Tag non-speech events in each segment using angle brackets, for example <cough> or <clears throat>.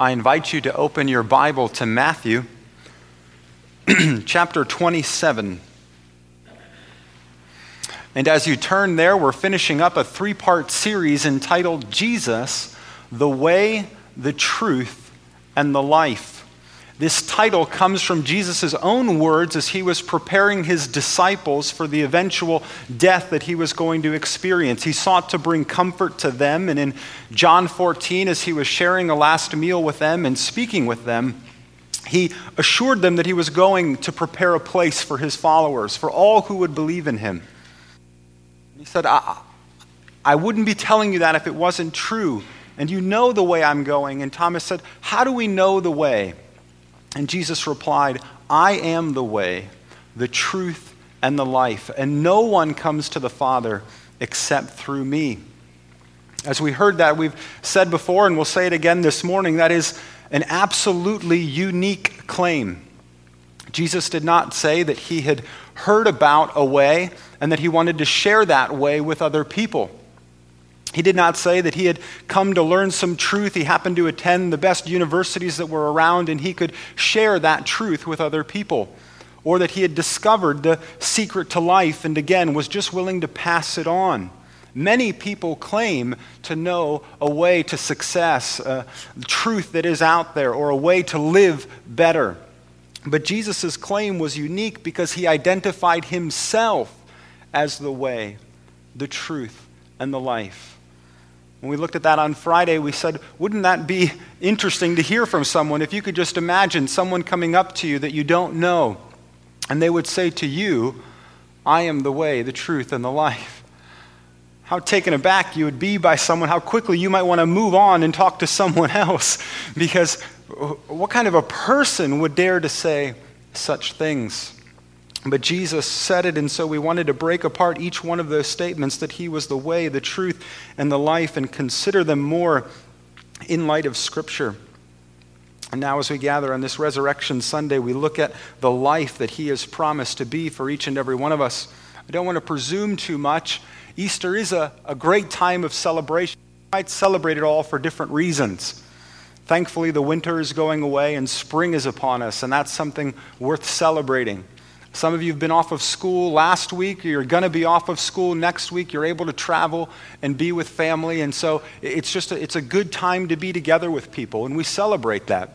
I invite you to open your Bible to Matthew <clears throat> chapter 27. And as you turn there, we're finishing up a three part series entitled Jesus, the Way, the Truth, and the Life. This title comes from Jesus' own words as he was preparing his disciples for the eventual death that he was going to experience. He sought to bring comfort to them, and in John 14, as he was sharing a last meal with them and speaking with them, he assured them that he was going to prepare a place for his followers, for all who would believe in him. He said, I, I wouldn't be telling you that if it wasn't true. And you know the way I'm going. And Thomas said, How do we know the way? And Jesus replied, I am the way, the truth, and the life, and no one comes to the Father except through me. As we heard that, we've said before, and we'll say it again this morning, that is an absolutely unique claim. Jesus did not say that he had heard about a way and that he wanted to share that way with other people. He did not say that he had come to learn some truth. He happened to attend the best universities that were around and he could share that truth with other people. Or that he had discovered the secret to life and again was just willing to pass it on. Many people claim to know a way to success, uh, truth that is out there, or a way to live better. But Jesus' claim was unique because he identified himself as the way, the truth, and the life. When we looked at that on Friday, we said, wouldn't that be interesting to hear from someone if you could just imagine someone coming up to you that you don't know, and they would say to you, I am the way, the truth, and the life. How taken aback you would be by someone, how quickly you might want to move on and talk to someone <laughs> else. Because what kind of a person would dare to say such things? But Jesus said it, and so we wanted to break apart each one of those statements that He was the way, the truth, and the life, and consider them more in light of Scripture. And now, as we gather on this Resurrection Sunday, we look at the life that He has promised to be for each and every one of us. I don't want to presume too much. Easter is a, a great time of celebration. We might celebrate it all for different reasons. Thankfully, the winter is going away and spring is upon us, and that's something worth celebrating. Some of you have been off of school last week. You're going to be off of school next week. You're able to travel and be with family. And so it's just a, it's a good time to be together with people, and we celebrate that.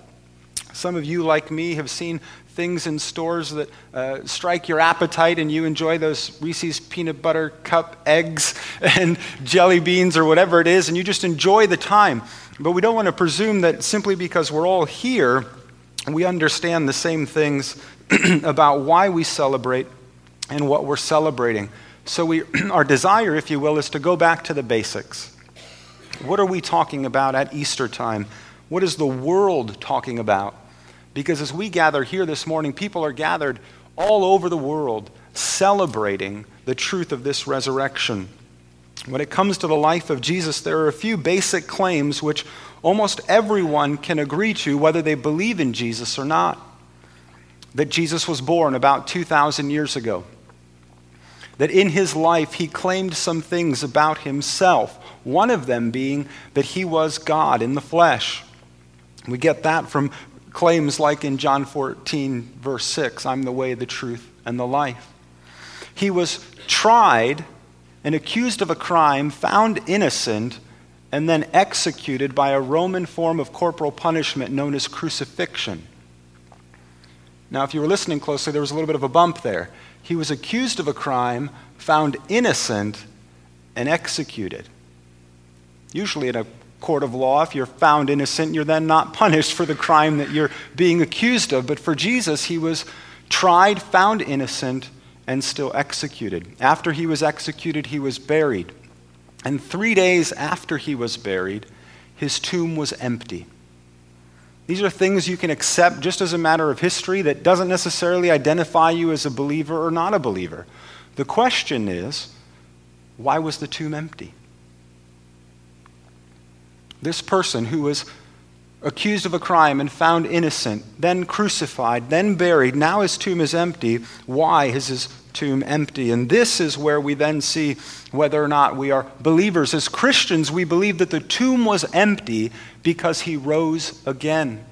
Some of you, like me, have seen things in stores that uh, strike your appetite and you enjoy those Reese's peanut butter cup eggs <laughs> and jelly beans or whatever it is, and you just enjoy the time. But we don't want to presume that simply because we're all here, we understand the same things <clears throat> about why we celebrate and what we're celebrating. So, we, <clears throat> our desire, if you will, is to go back to the basics. What are we talking about at Easter time? What is the world talking about? Because as we gather here this morning, people are gathered all over the world celebrating the truth of this resurrection. When it comes to the life of Jesus, there are a few basic claims which almost everyone can agree to, whether they believe in Jesus or not that Jesus was born about 2,000 years ago. That in his life he claimed some things about himself, one of them being that he was God in the flesh. We get that from claims like in John 14, verse 6 I'm the way, the truth, and the life. He was tried and accused of a crime, found innocent, and then executed by a Roman form of corporal punishment known as crucifixion. Now, if you were listening closely, there was a little bit of a bump there. He was accused of a crime, found innocent, and executed. Usually, in a court of law, if you're found innocent, you're then not punished for the crime that you're being accused of. But for Jesus, he was tried, found innocent, and still executed. After he was executed, he was buried. And three days after he was buried, his tomb was empty. These are things you can accept just as a matter of history that doesn't necessarily identify you as a believer or not a believer. The question is why was the tomb empty? This person who was accused of a crime and found innocent, then crucified, then buried, now his tomb is empty. Why is his tomb empty. And this is where we then see whether or not we are believers. As Christians, we believe that the tomb was empty because he rose again.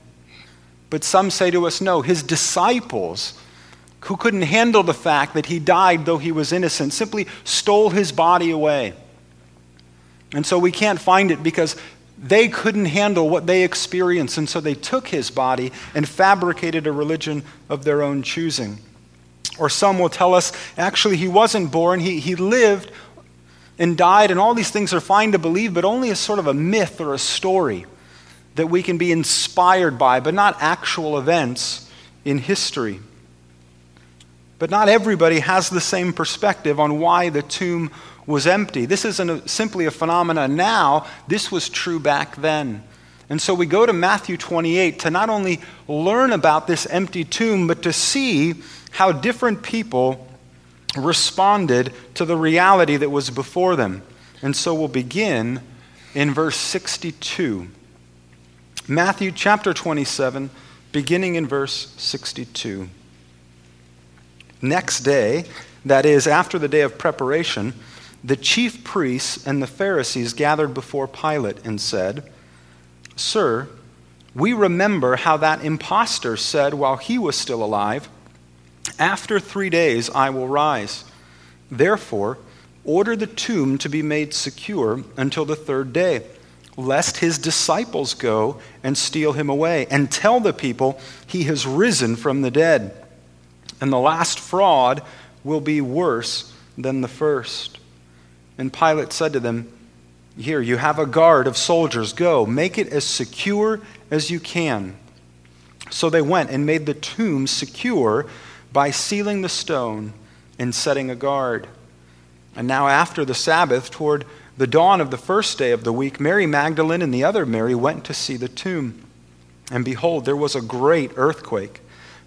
But some say to us, no, his disciples, who couldn't handle the fact that he died though he was innocent, simply stole his body away. And so we can't find it because they couldn't handle what they experienced, and so they took his body and fabricated a religion of their own choosing. Or some will tell us actually he wasn't born, he, he lived and died, and all these things are fine to believe, but only as sort of a myth or a story that we can be inspired by, but not actual events in history. But not everybody has the same perspective on why the tomb was empty. This isn't a, simply a phenomenon now, this was true back then. And so we go to Matthew 28 to not only learn about this empty tomb, but to see how different people responded to the reality that was before them. And so we'll begin in verse 62. Matthew chapter 27, beginning in verse 62. Next day, that is, after the day of preparation, the chief priests and the Pharisees gathered before Pilate and said, Sir, we remember how that impostor said while he was still alive, After three days I will rise. Therefore, order the tomb to be made secure until the third day, lest his disciples go and steal him away, and tell the people he has risen from the dead. And the last fraud will be worse than the first. And Pilate said to them, Here, you have a guard of soldiers. Go, make it as secure as you can. So they went and made the tomb secure by sealing the stone and setting a guard. And now, after the Sabbath, toward the dawn of the first day of the week, Mary Magdalene and the other Mary went to see the tomb. And behold, there was a great earthquake.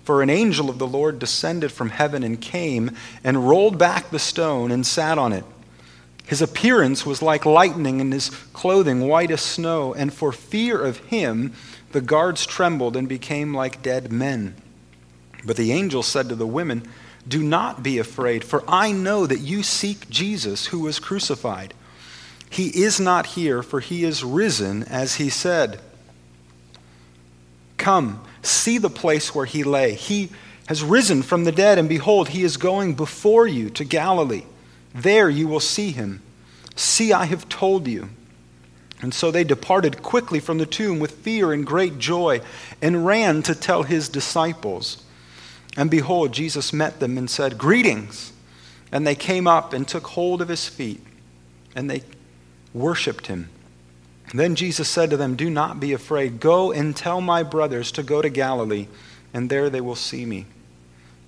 For an angel of the Lord descended from heaven and came and rolled back the stone and sat on it. His appearance was like lightning, and his clothing white as snow. And for fear of him, the guards trembled and became like dead men. But the angel said to the women, Do not be afraid, for I know that you seek Jesus who was crucified. He is not here, for he is risen, as he said. Come, see the place where he lay. He has risen from the dead, and behold, he is going before you to Galilee. There you will see him. See, I have told you. And so they departed quickly from the tomb with fear and great joy and ran to tell his disciples. And behold, Jesus met them and said, Greetings. And they came up and took hold of his feet and they worshiped him. Then Jesus said to them, Do not be afraid. Go and tell my brothers to go to Galilee, and there they will see me.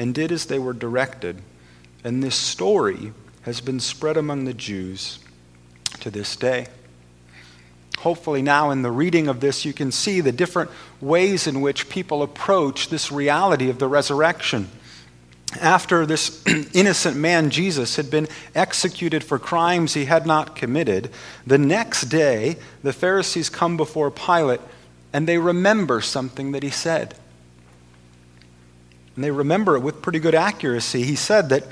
and did as they were directed. And this story has been spread among the Jews to this day. Hopefully, now in the reading of this, you can see the different ways in which people approach this reality of the resurrection. After this <clears throat> innocent man, Jesus, had been executed for crimes he had not committed, the next day, the Pharisees come before Pilate and they remember something that he said. And they remember it with pretty good accuracy. He said that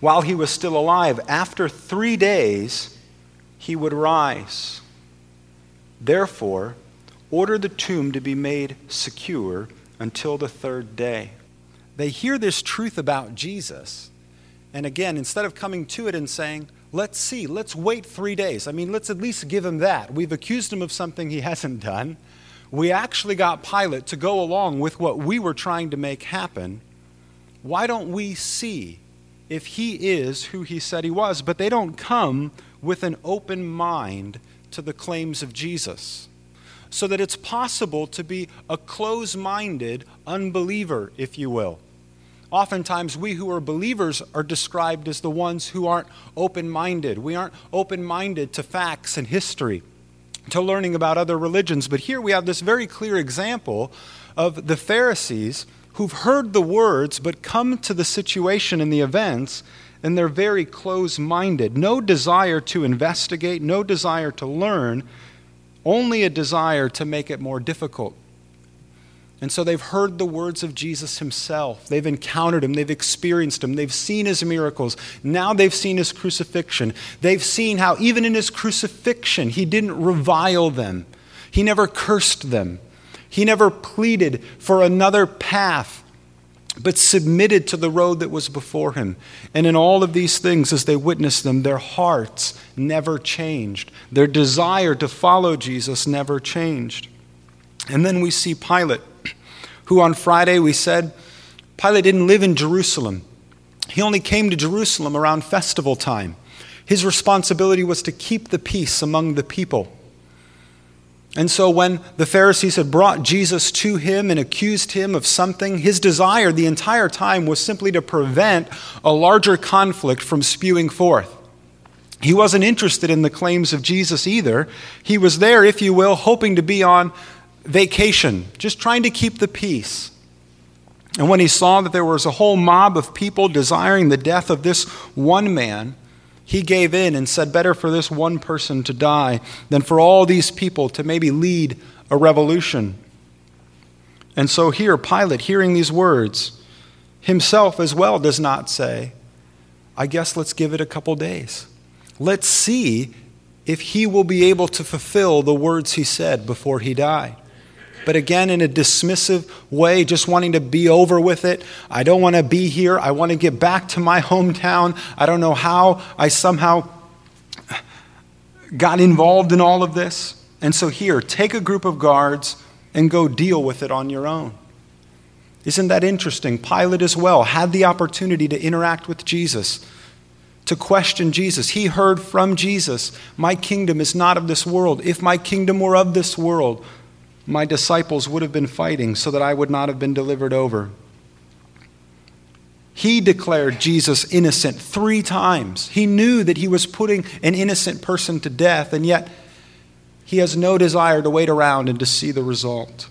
while he was still alive, after three days, he would rise. Therefore, order the tomb to be made secure until the third day. They hear this truth about Jesus. And again, instead of coming to it and saying, let's see, let's wait three days. I mean, let's at least give him that. We've accused him of something he <laughs> hasn't done. We actually got Pilate to go along with what we were trying to make happen why don't we see if he is who he said he was? But they don't come with an open mind to the claims of Jesus. So that it's possible to be a close minded unbeliever, if you will. Oftentimes, we who are believers are described as the ones who aren't open minded. We aren't open minded to facts and history, to learning about other religions. But here we have this very clear example of the Pharisees who've heard the words but come to the situation and the events and they're very close minded. No desire to investigate, no desire to learn, only a desire to make it more difficult. And so they've heard the words of Jesus himself. They've encountered him. They've experienced him. They've seen his miracles. Now they've seen his crucifixion. They've seen how, even in his crucifixion, he didn't revile them, he never cursed them, he never pleaded for another path but submitted to the road that was before him. And in all of these things, as they witnessed them, their hearts never changed. Their desire to follow Jesus never changed. And then we see Pilate, who on Friday we said, Pilate didn't live in Jerusalem. He only came to Jerusalem around festival time. His responsibility was to keep the peace among the people. And so, when the Pharisees had brought Jesus to him and accused him of something, his desire the entire time was simply to prevent a larger conflict from spewing forth. He wasn't interested in the claims of Jesus either. He was there, if you will, hoping to be on vacation, just trying to keep the peace. And when he saw that there was a whole mob of people desiring the death of this one man, he gave in and said, Better for this one person to die than for all these people to maybe lead a revolution. And so here, Pilate, hearing these words, himself as well does not say, I guess let's give it a couple days. Let's see if he will be able to fulfill the words he said before he died but again in a dismissive way, just wanting to be over with it. I don't want to be here. I want to get back to my <laughs> hometown. I don't know how I somehow got involved in all of this. And so, here, take a group of guards and go deal with it on your own. Isn't that interesting? Pilate as well had the opportunity to interact with Jesus, to question Jesus. He heard from Jesus, My kingdom is not of this world. If my kingdom were of this world, my disciples would have been fighting so that I would not have been delivered over. He declared Jesus innocent three times. He knew that he was putting an innocent person to death, and yet he has no desire to wait around and to see the result.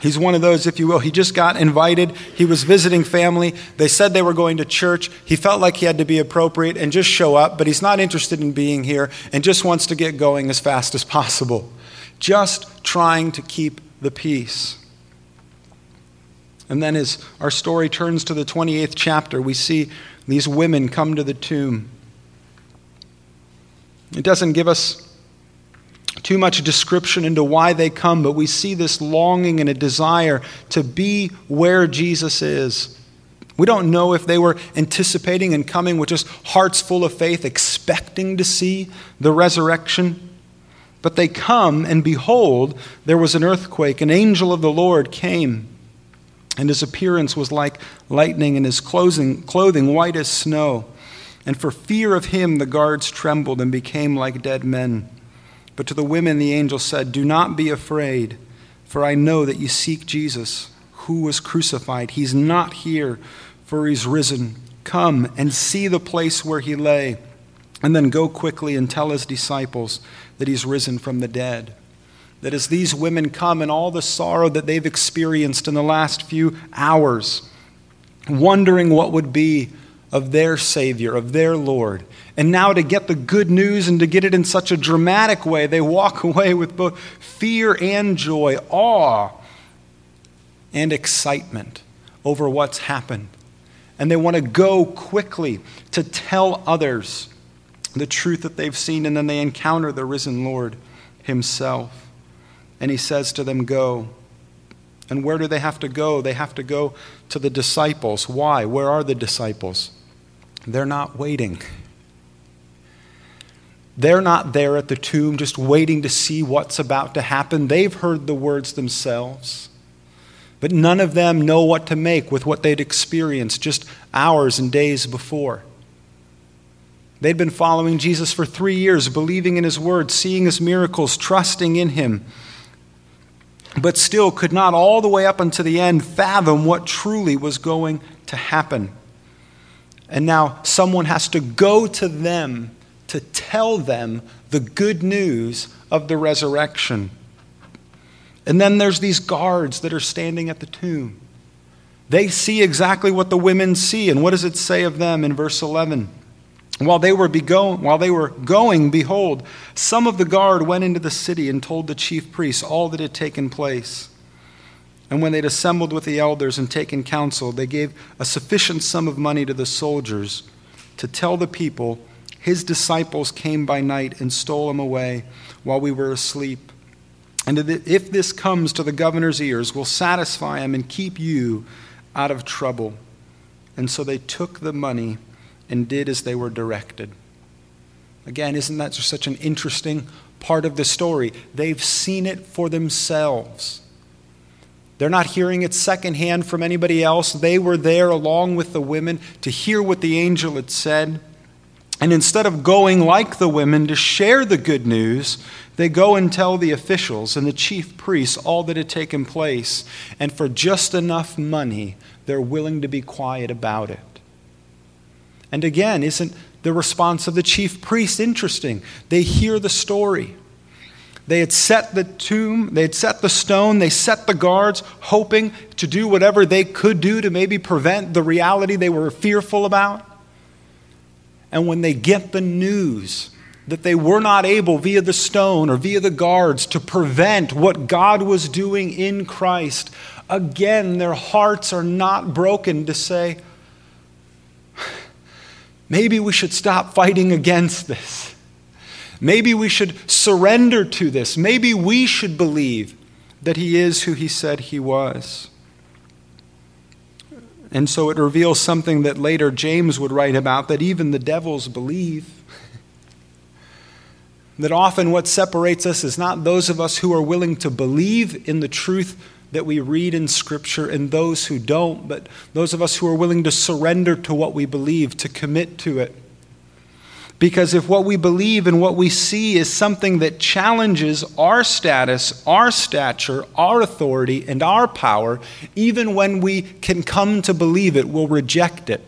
He's one of those, if you will. He just got invited. He was visiting family. They said they were going to church. He felt like he had to be appropriate and just show up, but he's not interested in being here and just wants to get going as fast as possible just trying to keep the peace. And then, as our story turns to the 28th chapter, we see these women come to the tomb. It doesn't give us too much description into why they come, but we see this longing and a desire to be where Jesus is. We don't know if they were anticipating and coming with just hearts full of faith, expecting to see the resurrection. But they come, and behold, there was an earthquake. An angel of the Lord came, and his appearance was like lightning, and his clothing, clothing white as snow. And for fear of him, the guards trembled and became like dead men. But to the women, the angel said, Do not be afraid, for I know that you seek Jesus, who was crucified. He's not here, for he's risen. Come and see the place where he lay, and then go quickly and tell his disciples that he's risen from the dead. That as these women come and all the sorrow that they've experienced in the last few hours, wondering what would be of their Savior, of their Lord, and now to get the good news and to get it in such a dramatic way, they walk <laughs> away with both fear and joy, awe and excitement over what's happened. And they want to go quickly to tell others the truth that they've seen, and then they encounter the risen Lord himself. And he says to them, Go. And where do they have to go? They have to go to the disciples. Why? Where are the disciples? They're not waiting. They're not there at the tomb just waiting to see what's about to happen. They've heard the words themselves. But none of them know what to make with what they'd experienced just hours and days before. They'd been following Jesus for three years, believing in his word, seeing his miracles, trusting in him. but still could not all the way up until the end fathom what truly was going to happen. And now someone has to go to them to tell them the good news of the resurrection. And then there's these guards that are standing at the tomb. They see exactly what the women see. And what does it say of them in verse 11? While they, were go- while they were going, behold, some of the guard went into the city and told the chief priests all that had taken place. And when they'd assembled with the elders and taken counsel, they gave a sufficient sum of money to the soldiers to tell the people, His disciples came by night and stole him away while we were asleep. And if this comes to the governor's ears, we'll satisfy him and keep you out of trouble. And so they took the money and did as they were directed. Again, isn't that just such an interesting part of the story? They've seen it for themselves. They're not hearing it secondhand from anybody else. They were there along with the women to hear what the angel had said. And instead of going like the women to share the good news, they go and tell the officials and the chief priests all that had taken place. And for just enough money, they're willing to be quiet about it. And again, isn't the response of the chief priests interesting? They hear the story. They had set the tomb, they had set the stone, they set the guards, hoping to do whatever they could do to maybe prevent the reality they were fearful about. And when they get the news that they were not able, via the stone or via the guards, to prevent what God was doing in Christ, again, their hearts are not broken to say, maybe we should stop fighting against this. Maybe we should surrender to this. Maybe we should believe that He is who He said He was. And so it reveals something that later James would write about that even the devils believe. that often what separates us is not those of us who are willing to believe in the truth that we read in Scripture and those who don't, but those of us who are willing to surrender to what we believe, to commit to it. Because if what we believe and what we see is something that challenges our status, our stature, our authority, and our power, even when we can come to believe it, we'll reject it.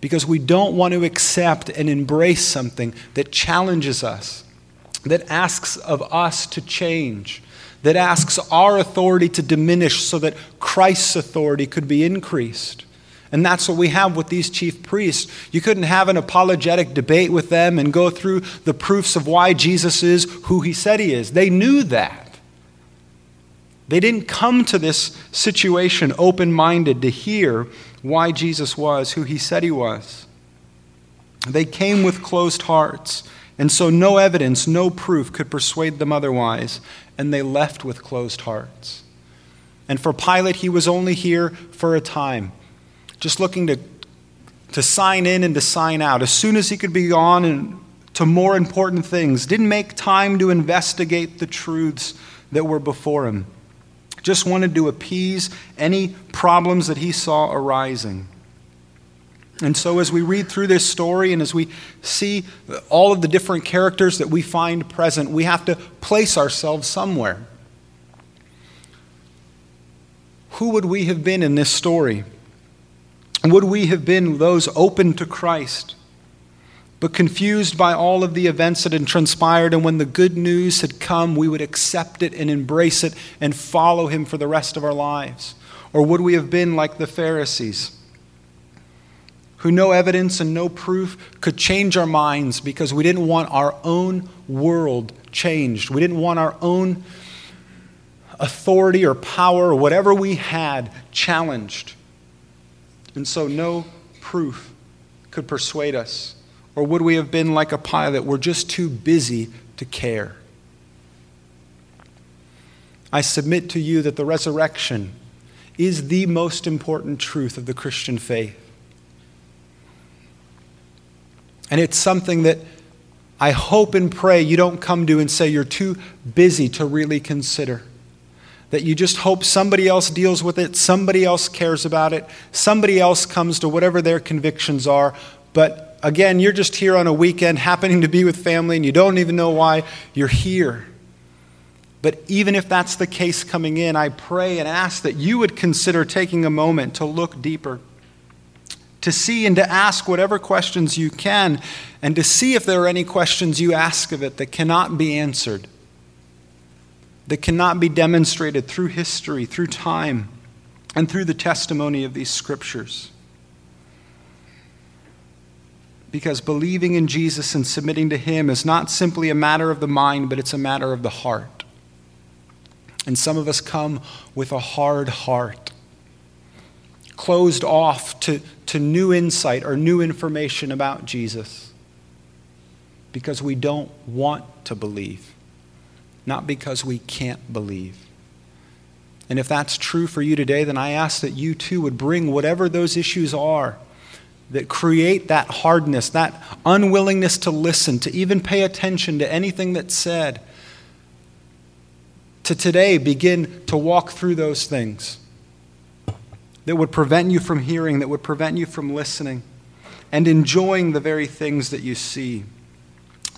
Because we don't want to accept and embrace something that challenges us, that asks of us to change, that asks our authority to diminish so that Christ's authority could be increased. And that's what we have with these chief priests. You couldn't have an apologetic debate with them and go through the proofs of why Jesus is who he said he is. They knew that. They didn't come to this situation open minded to hear why Jesus was who he said he was. They came with closed hearts, and so no evidence, no proof could persuade them otherwise, and they left with closed hearts. And for Pilate, he was only here for a time just looking to, to sign in and to sign out. As soon as he could be on and to more important things, didn't make time to investigate the truths that were before him. Just wanted to appease any problems that he saw arising. And so, as we read through this story and as we see all of the different characters that we find present, we have to place ourselves somewhere. Who would we have been in this story? Would we have been those open to Christ, but confused by all of the events that had transpired, and when the good news had come, we would accept it and embrace it and follow him for the rest of our lives? Or would we have been like the Pharisees, who no evidence and no proof could change our minds because we didn't want our own world changed? We didn't want our own authority or power or whatever we had challenged. And so no proof could persuade us. Or would we have been like a Pilate? We're just too busy to care. I submit to you that the resurrection is the most important truth of the Christian faith. And it's something that I hope and pray you don't come to and say you're too busy to really consider that you just hope somebody else deals with it, somebody else cares about it, somebody else comes to whatever their convictions are. But again, you're just here on a weekend happening to be with family and you don't even know why you're here. But even if that's the case coming in, I pray and ask that you would consider taking a moment to look deeper, to see and to ask whatever questions you can, and to see if there are any questions you ask of it that cannot be answered, that cannot be demonstrated through history, through time, and through the testimony of these scriptures. Because believing in Jesus and submitting to Him is not simply a matter of the mind, but it's a matter of the heart. And some of us come with a hard heart, closed off to, to new insight or new information about Jesus, because we don't want to believe, not because we can't believe. And if that's true for you today, then I ask that you too would bring whatever those issues are that create that hardness, that unwillingness to listen, to even pay attention to anything that's said, to today begin to walk through those things that would prevent you from hearing, that would prevent you from listening, and enjoying the very things that you see.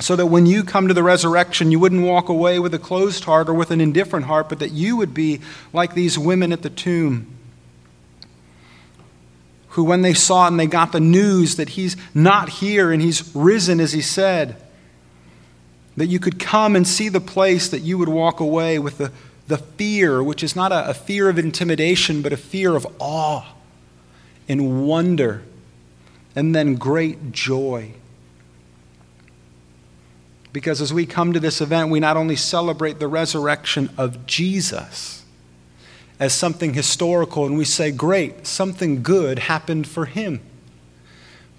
So that when you come to the resurrection, you wouldn't walk away with a closed heart or with an indifferent heart, but that you would be like these women at the tomb who, when they saw it and they got the news that he's not here and he's risen as he said, that you could come and see the place that you would walk away with the, the fear, which is not a, a fear of intimidation, but a fear of awe and wonder, and then great joy. Because as we come to this event, we not only celebrate the resurrection of Jesus as something historical and we say, great, something good happened for him.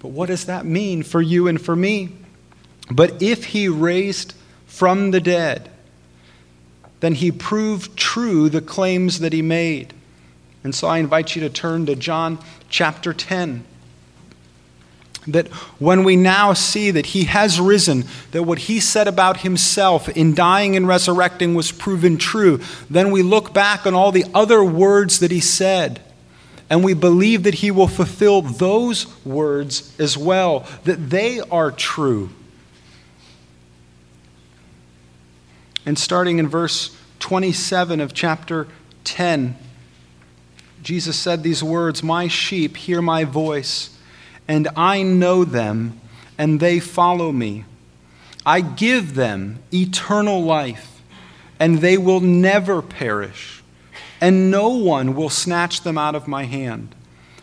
But what does that mean for you and for me? But if he raised from the dead, then he proved true the claims that he made. And so I invite you to turn to John chapter 10 that when we now see that he has risen, that what he said about himself in dying and resurrecting was proven true, then we look back on all the other words that he said. And we believe that he will fulfill those words as well, that they are true. And starting in verse 27 of chapter 10, Jesus said these words My sheep hear my voice and I know them, and they follow me. I give them eternal life, and they will never perish, and no one will snatch them out of my hand.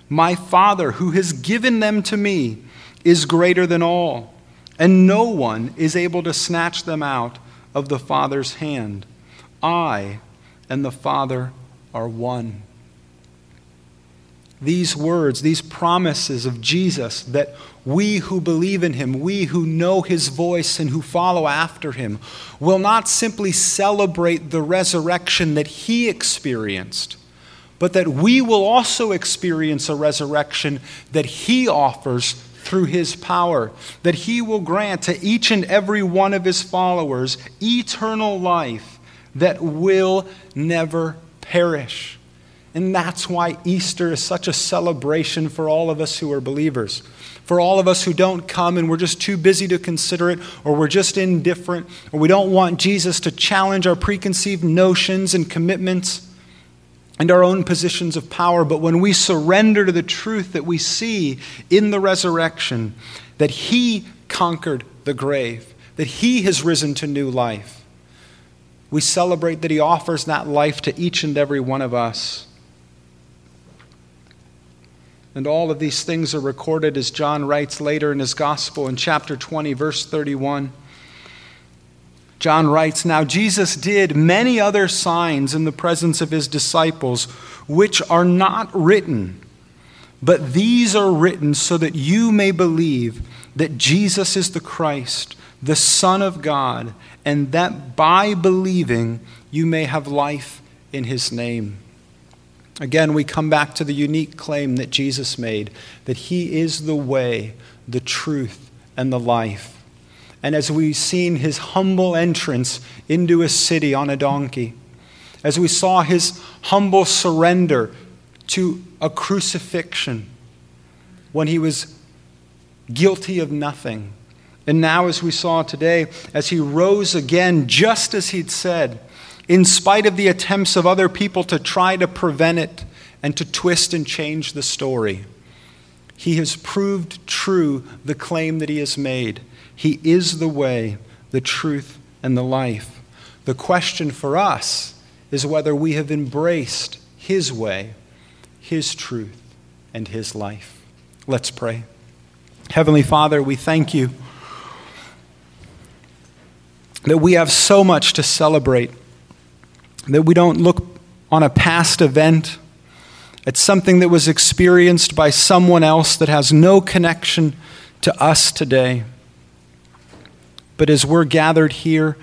My Father, who has given them to me, is greater than all, and no one is able to snatch them out of the Father's hand. I and the Father are one these words, these promises of Jesus that we who believe in him, we who know his voice and who follow after him, will not simply celebrate the resurrection that he experienced, but that we will also experience a resurrection that he offers through his power, that he will grant to each and every one of his followers eternal life that will never perish. And that's why Easter is such a celebration for all of us who are believers. For all of us who don't come and we're just too busy to consider it, or we're just indifferent, or we don't want Jesus to challenge our preconceived notions and commitments and our own positions of power. But when we surrender to the truth that we see in the resurrection, that He conquered the grave, that He has risen to new life, we celebrate that He offers that life to each and every one of us. And all of these things are recorded as John writes later in his gospel in chapter 20, verse 31. John writes Now Jesus did many other signs in the presence of his disciples, which are not written, but these are written so that you may believe that Jesus is the Christ, the Son of God, and that by believing you may have life in his name. Again, we come back to the unique claim that Jesus made that he is the way, the truth, and the life. And as we've seen his humble entrance into a city on a donkey, as we saw his humble surrender to a crucifixion when he was guilty of nothing, and now as we saw today, as he rose again, just as he'd said, in spite of the attempts of other people to try to prevent it and to twist and change the story. He has proved true the claim that he has made. He is the way, the truth, and the life. The question for us is whether we have embraced his way, his truth, and his life. Let's pray. Heavenly Father, we thank you that we have so much to celebrate, that we don't look on a past event it's something that was experienced by someone else that has no connection to us today. But as we're gathered here,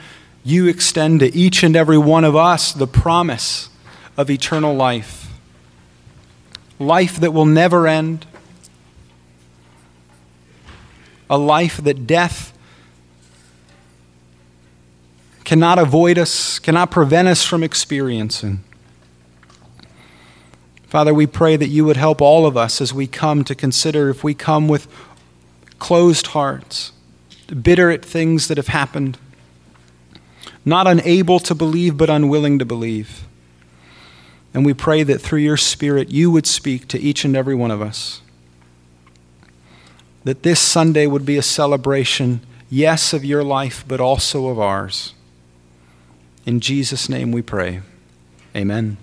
you extend to each and every one of us the promise of eternal life. Life that will never end. A life that death cannot avoid us, cannot prevent us from experiencing. Father, we pray that you would help all of us as we come to consider if we come with closed hearts, bitter at things that have happened, not unable to believe, but unwilling to believe. And we pray that through your Spirit, you would speak to each and every one of us. That this Sunday would be a celebration, yes, of your life, but also of ours. In Jesus' name we pray. Amen.